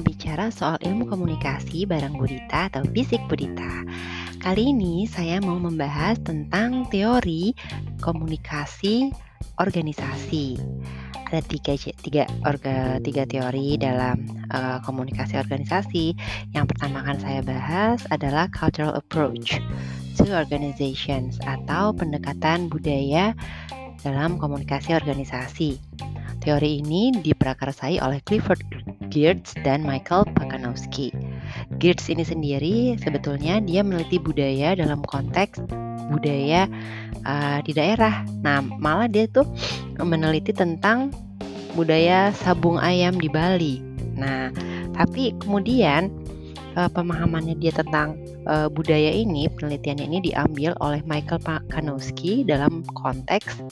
bicara soal ilmu komunikasi bareng Budita atau Bisik Budita. Kali ini saya mau membahas tentang teori komunikasi organisasi. Ada tiga, tiga, orga, tiga teori dalam uh, komunikasi organisasi. Yang pertama akan saya bahas adalah cultural approach to organizations atau pendekatan budaya dalam komunikasi organisasi. Teori ini diprakarsai oleh Clifford Geertz dan Michael Pakanowski. Geertz ini sendiri sebetulnya dia meneliti budaya dalam konteks budaya uh, di daerah. Nah, malah dia tuh meneliti tentang budaya sabung ayam di Bali. Nah, tapi kemudian uh, pemahamannya dia tentang uh, budaya ini, penelitiannya ini diambil oleh Michael Pakanowski dalam konteks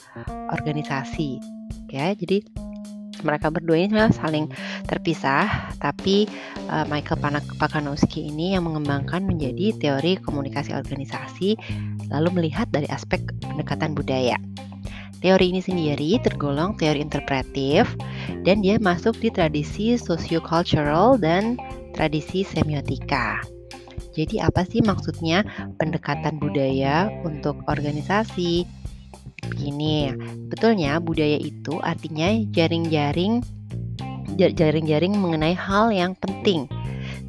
organisasi. Ya, jadi mereka berdua ini saling terpisah, tapi uh, Michael Pakanowski ini yang mengembangkan menjadi teori komunikasi organisasi, lalu melihat dari aspek pendekatan budaya. Teori ini sendiri tergolong teori interpretif dan dia masuk di tradisi sociocultural dan tradisi semiotika. Jadi apa sih maksudnya pendekatan budaya untuk organisasi? Begini, betulnya budaya itu artinya jaring-jaring jaring-jaring mengenai hal yang penting.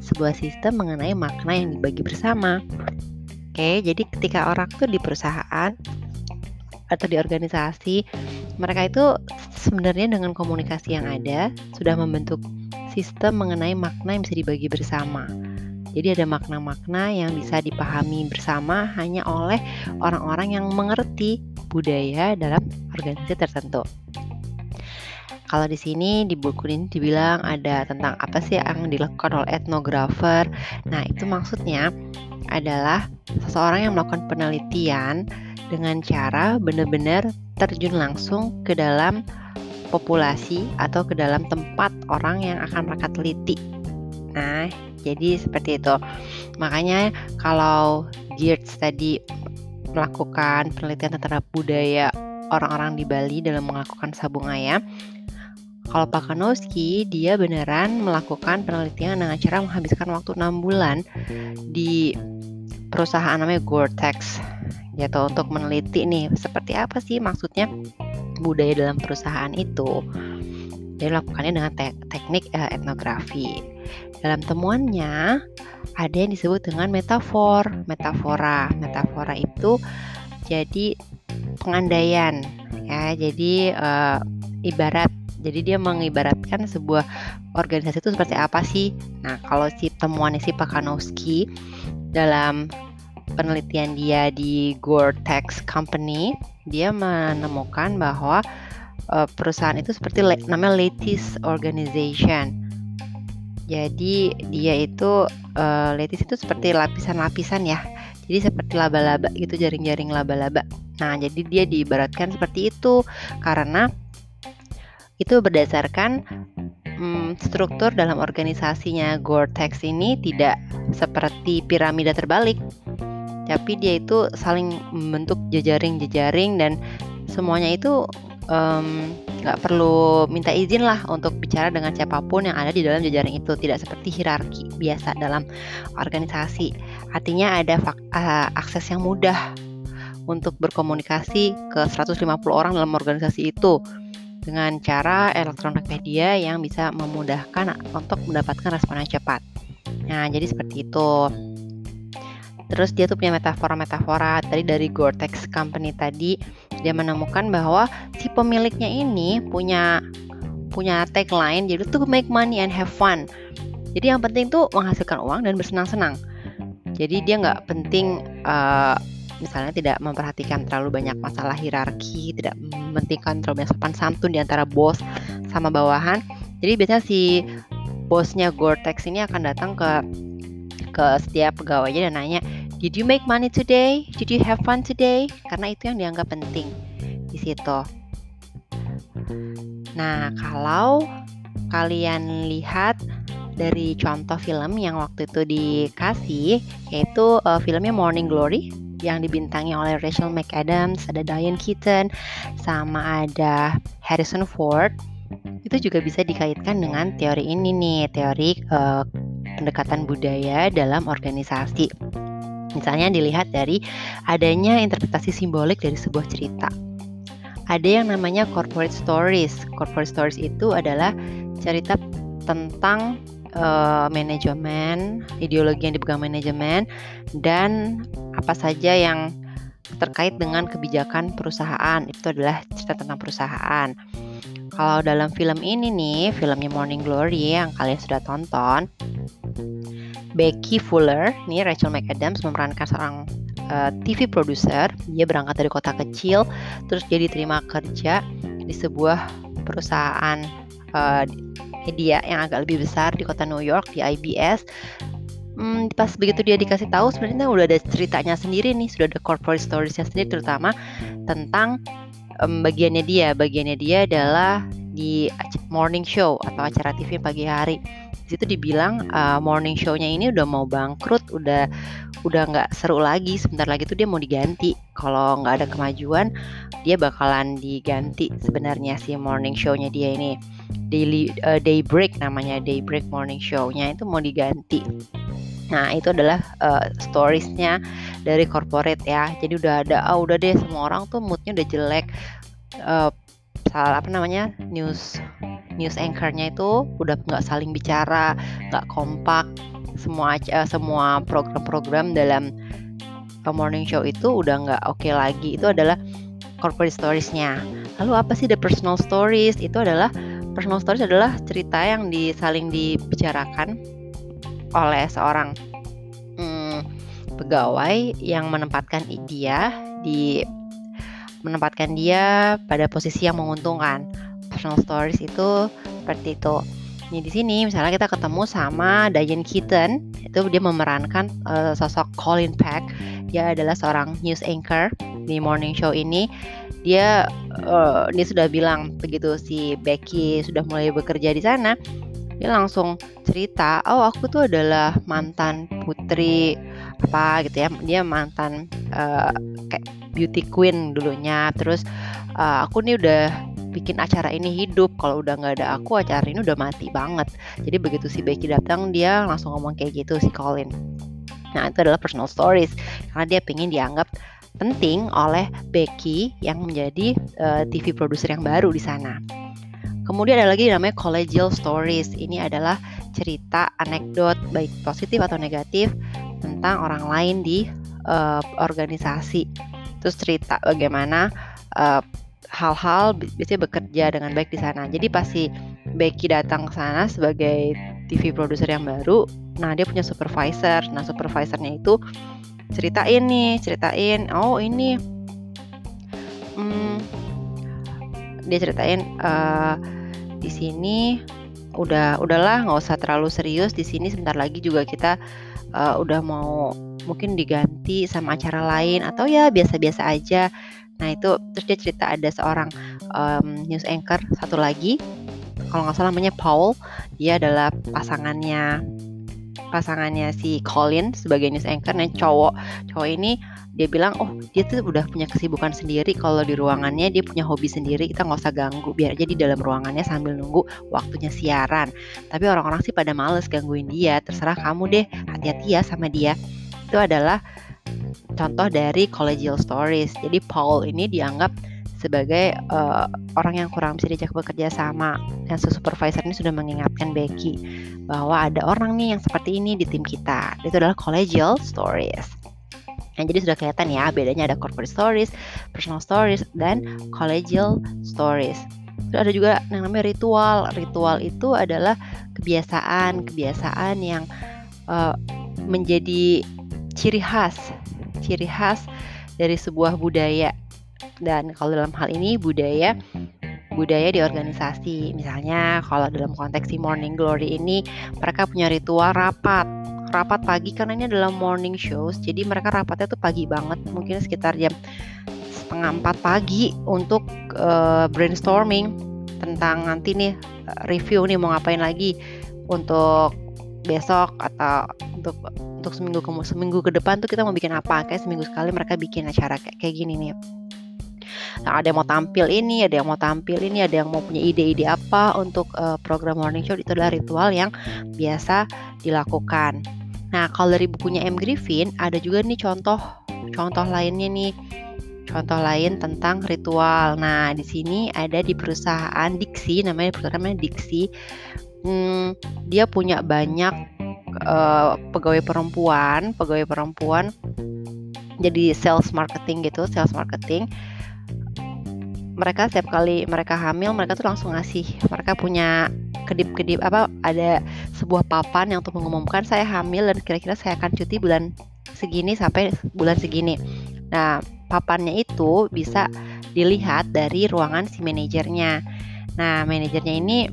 Sebuah sistem mengenai makna yang dibagi bersama. Oke, jadi ketika orang tuh di perusahaan atau di organisasi, mereka itu sebenarnya dengan komunikasi yang ada sudah membentuk sistem mengenai makna yang bisa dibagi bersama. Jadi ada makna-makna yang bisa dipahami bersama hanya oleh orang-orang yang mengerti budaya dalam organisasi tertentu. Kalau di sini di buku ini dibilang ada tentang apa sih yang dilakukan oleh etnografer. Nah, itu maksudnya adalah seseorang yang melakukan penelitian dengan cara benar-benar terjun langsung ke dalam populasi atau ke dalam tempat orang yang akan mereka teliti. Nah, jadi seperti itu. Makanya kalau Geertz tadi melakukan penelitian terhadap budaya orang-orang di Bali dalam melakukan sabung ayam, kalau Pak Kanowski, dia beneran melakukan penelitian dengan cara menghabiskan waktu 6 bulan di perusahaan namanya Gore-Tex gitu untuk meneliti nih seperti apa sih maksudnya budaya dalam perusahaan itu. Dia melakukannya dengan te teknik uh, etnografi. Dalam temuannya ada yang disebut dengan metafor, metafora. Metafora itu jadi pengandaian ya. Jadi uh, ibarat jadi dia mengibaratkan sebuah organisasi itu seperti apa sih? Nah, kalau si temuannya si Pakanowski dalam penelitian dia di Gore-Tex Company, dia menemukan bahwa uh, perusahaan itu seperti namanya lattice organization. Jadi dia itu uh, lattice itu seperti lapisan-lapisan ya. Jadi seperti laba-laba gitu jaring-jaring laba-laba. Nah, jadi dia diibaratkan seperti itu karena itu berdasarkan hmm, struktur dalam organisasinya Gore-Tex ini tidak seperti piramida terbalik tapi dia itu saling membentuk jejaring-jejaring dan semuanya itu nggak perlu minta izin lah untuk bicara dengan siapa pun yang ada di dalam jejaring itu tidak seperti hierarki biasa dalam organisasi artinya ada uh, akses yang mudah untuk berkomunikasi ke 150 orang dalam organisasi itu dengan cara elektronik media yang bisa memudahkan untuk mendapatkan respon yang cepat. Nah, jadi seperti itu. Terus dia tuh punya metafora-metafora tadi dari Gore-Tex Company tadi dia menemukan bahwa si pemiliknya ini punya punya tagline jadi tuh make money and have fun. Jadi yang penting tuh menghasilkan uang dan bersenang-senang. Jadi dia nggak penting uh, misalnya tidak memperhatikan terlalu banyak masalah hierarki, tidak mementingkan terlalu banyak sopan santun di antara bos sama bawahan. Jadi biasanya si bosnya Gore-Tex ini akan datang ke ke setiap pegawainya dan nanya, "Did you make money today? Did you have fun today?" Karena itu yang dianggap penting di situ. Nah, kalau kalian lihat dari contoh film yang waktu itu dikasih yaitu uh, filmnya Morning Glory yang dibintangi oleh Rachel McAdams, ada Diane Keaton, sama ada Harrison Ford. itu juga bisa dikaitkan dengan teori ini nih, teori uh, pendekatan budaya dalam organisasi. Misalnya dilihat dari adanya interpretasi simbolik dari sebuah cerita. Ada yang namanya corporate stories. Corporate stories itu adalah cerita tentang uh, manajemen, ideologi yang dipegang manajemen, dan apa saja yang terkait dengan kebijakan perusahaan. Itu adalah cerita tentang perusahaan. Kalau dalam film ini nih, filmnya Morning Glory yang kalian sudah tonton, Becky Fuller, nih Rachel McAdams memerankan seorang uh, eh, TV producer. Dia berangkat dari kota kecil, terus dia diterima kerja di sebuah perusahaan uh, media yang agak lebih besar di kota New York di IBS. Hmm, pas begitu dia dikasih tahu sebenarnya udah ada ceritanya sendiri nih, sudah ada corporate storiesnya sendiri terutama tentang um, bagiannya dia. Bagiannya dia adalah di morning show atau acara TV pagi hari. Di situ dibilang uh, morning show-nya ini udah mau bangkrut, udah udah nggak seru lagi. Sebentar lagi tuh dia mau diganti. Kalau nggak ada kemajuan, dia bakalan diganti sebenarnya si morning show-nya dia ini. Daily uh, Daybreak namanya Daybreak morning show-nya itu mau diganti. Nah, itu adalah uh, storiesnya dari corporate ya. Jadi udah ada, ah udah deh semua orang tuh moodnya udah jelek. Uh, salah apa namanya news news anchornya itu udah nggak saling bicara, nggak kompak. Semua uh, semua program-program dalam uh, morning show itu udah nggak oke okay lagi. Itu adalah corporate storiesnya. Lalu apa sih the personal stories? Itu adalah personal stories adalah cerita yang disaling dibicarakan oleh seorang hmm, pegawai yang menempatkan dia di menempatkan dia pada posisi yang menguntungkan. Personal stories itu seperti itu. Ini di sini misalnya kita ketemu sama Diane Keaton, itu dia memerankan uh, sosok Colin Peck. Dia adalah seorang news anchor di morning show ini. Dia uh, dia sudah bilang begitu si Becky sudah mulai bekerja di sana, dia langsung cerita oh aku tuh adalah mantan putri apa gitu ya dia mantan uh, kayak beauty queen dulunya terus uh, aku nih udah bikin acara ini hidup kalau udah nggak ada aku acara ini udah mati banget jadi begitu si Becky datang dia langsung ngomong kayak gitu si Colin nah itu adalah personal stories karena dia pengen dianggap penting oleh Becky yang menjadi uh, TV produser yang baru di sana. Kemudian ada lagi namanya collegial stories. Ini adalah cerita anekdot baik positif atau negatif tentang orang lain di uh, organisasi. Terus cerita bagaimana eh, hal-hal biasanya bekerja dengan baik di sana. Jadi pasti Becky datang ke sana sebagai TV produser yang baru. Nah, dia punya supervisor. Nah, supervisornya itu ceritain nih, ceritain, oh ini, hmm, dia ceritain. Uh, di sini udah udahlah nggak usah terlalu serius di sini sebentar lagi juga kita uh, udah mau mungkin diganti sama acara lain atau ya biasa-biasa aja. Nah itu terus dia cerita ada seorang um, news anchor satu lagi. Kalau nggak salah namanya Paul. Dia adalah pasangannya pasangannya si Colin sebagai news anchor. Nah cowok cowok ini dia bilang oh dia tuh udah punya kesibukan sendiri. Kalau di ruangannya dia punya hobi sendiri. Kita nggak usah ganggu. Biar aja di dalam ruangannya sambil nunggu waktunya siaran. Tapi orang-orang sih pada males gangguin dia. Terserah kamu deh. Hati-hati ya sama dia itu adalah contoh dari collegial stories jadi Paul ini dianggap sebagai uh, orang yang kurang bisa diajak bekerja sama dan supervisor ini sudah mengingatkan Becky bahwa ada orang nih yang seperti ini di tim kita itu adalah collegial stories Nah, jadi sudah kelihatan ya bedanya ada corporate stories, personal stories, dan collegial stories. Terus ada juga yang namanya ritual. Ritual itu adalah kebiasaan-kebiasaan yang uh, menjadi ciri khas, ciri khas dari sebuah budaya. Dan kalau dalam hal ini budaya budaya di organisasi. Misalnya kalau dalam konteks si Morning Glory ini mereka punya ritual rapat rapat pagi karena ini adalah morning shows jadi mereka rapatnya tuh pagi banget mungkin sekitar jam setengah empat pagi untuk uh, brainstorming tentang nanti nih eh, review nih mau ngapain lagi untuk besok atau untuk untuk seminggu ke seminggu ke depan tuh kita mau bikin apa kayak seminggu sekali mereka bikin acara kayak, kayak gini nih ada yang mau tampil ini, ada yang mau tampil ini, ada yang mau punya ide-ide apa untuk uh, program morning show itu adalah ritual yang biasa dilakukan. Nah, kalau dari bukunya M Griffin ada juga nih contoh contoh lainnya nih. Contoh lain tentang ritual. Nah, di sini ada di perusahaan Dixie, namanya perusahaan namanya Dixie. Hmm, dia punya banyak uh, pegawai perempuan, pegawai perempuan jadi sales marketing gitu, sales marketing. Mereka setiap kali mereka hamil mereka tuh langsung ngasih mereka punya kedip-kedip apa ada sebuah papan yang untuk mengumumkan saya hamil dan kira-kira saya akan cuti bulan segini sampai bulan segini. Nah papannya itu bisa dilihat dari ruangan si manajernya. Nah manajernya ini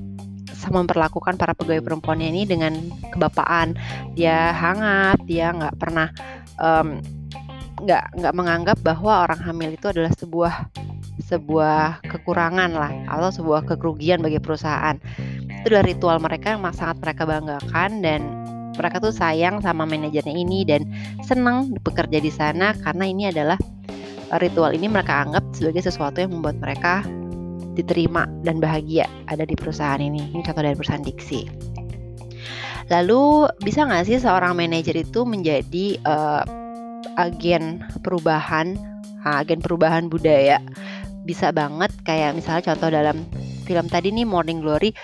memperlakukan para pegawai perempuannya ini dengan kebapaan. Dia hangat dia nggak pernah um, nggak menganggap bahwa orang hamil itu adalah sebuah sebuah kekurangan lah atau sebuah kerugian bagi perusahaan. Itu adalah ritual mereka yang sangat mereka banggakan dan mereka tuh sayang sama manajernya ini dan senang bekerja di sana karena ini adalah ritual ini mereka anggap sebagai sesuatu yang membuat mereka diterima dan bahagia ada di perusahaan ini. Ini contoh dari perusahaan Dixie. Lalu bisa nggak sih seorang manajer itu menjadi uh, agen perubahan, ah, agen perubahan budaya. Bisa banget kayak misalnya contoh dalam film tadi nih Morning Glory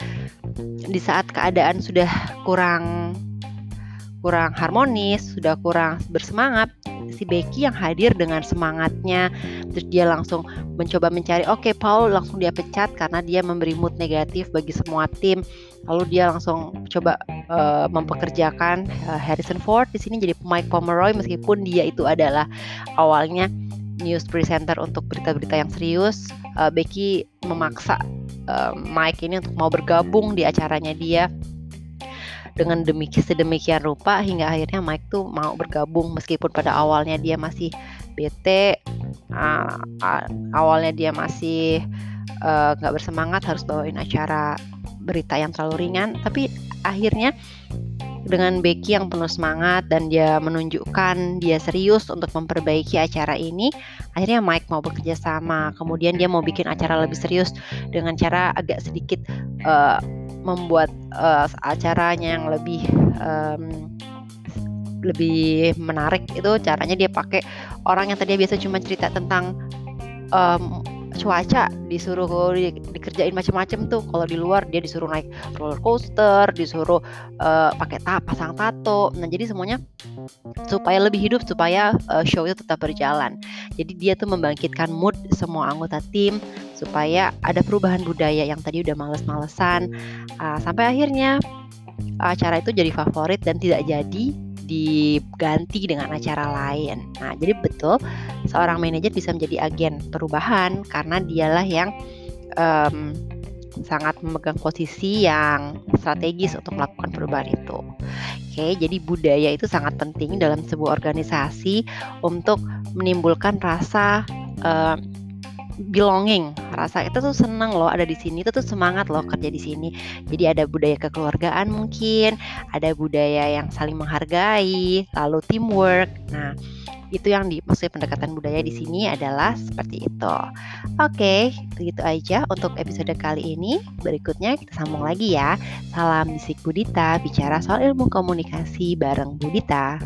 di saat keadaan sudah kurang kurang harmonis, sudah kurang bersemangat, si Becky yang hadir dengan semangatnya, terus dia langsung mencoba mencari, oke okay, Paul langsung dia pecat karena dia memberi mood negatif bagi semua tim, lalu dia langsung coba uh, mempekerjakan uh, Harrison Ford di sini jadi Mike Pomeroy meskipun dia itu adalah awalnya news presenter untuk berita-berita yang serius, uh, Becky memaksa uh, Mike ini untuk mau bergabung di acaranya dia dengan demikian sedemikian rupa hingga akhirnya Mike tuh mau bergabung meskipun pada awalnya dia masih bete uh, uh, awalnya dia masih nggak uh, bersemangat harus bawain acara berita yang terlalu ringan. Tapi akhirnya dengan Becky yang penuh semangat dan dia menunjukkan dia serius untuk memperbaiki acara ini akhirnya Mike mau bekerja sama. Kemudian dia mau bikin acara lebih serius dengan cara agak sedikit uh, membuat uh, acaranya yang lebih um, lebih menarik itu caranya dia pakai orang yang tadi biasa cuma cerita tentang um, cuaca disuruh di, dikerjain macam-macam tuh. Kalau di luar dia disuruh naik roller coaster disuruh uh, pakai ta pasang tato. Nah jadi semuanya supaya lebih hidup supaya uh, show itu tetap berjalan. Jadi dia tuh membangkitkan mood semua anggota tim supaya ada perubahan budaya yang tadi udah males-malesan uh, sampai akhirnya acara itu jadi favorit dan tidak jadi diganti dengan acara lain. Nah, jadi betul seorang manajer bisa menjadi agen perubahan karena dialah yang um, sangat memegang posisi yang strategis untuk melakukan perubahan itu. Oke, jadi budaya itu sangat penting dalam sebuah organisasi untuk menimbulkan rasa uh, belonging rasa itu tuh seneng loh ada di sini itu tuh semangat loh kerja di sini jadi ada budaya kekeluargaan mungkin ada budaya yang saling menghargai lalu teamwork nah itu yang dimaksud pendekatan budaya di sini adalah seperti itu. Oke, begitu aja untuk episode kali ini. Berikutnya kita sambung lagi ya. Salam bisik Budita, bicara soal ilmu komunikasi bareng Budita.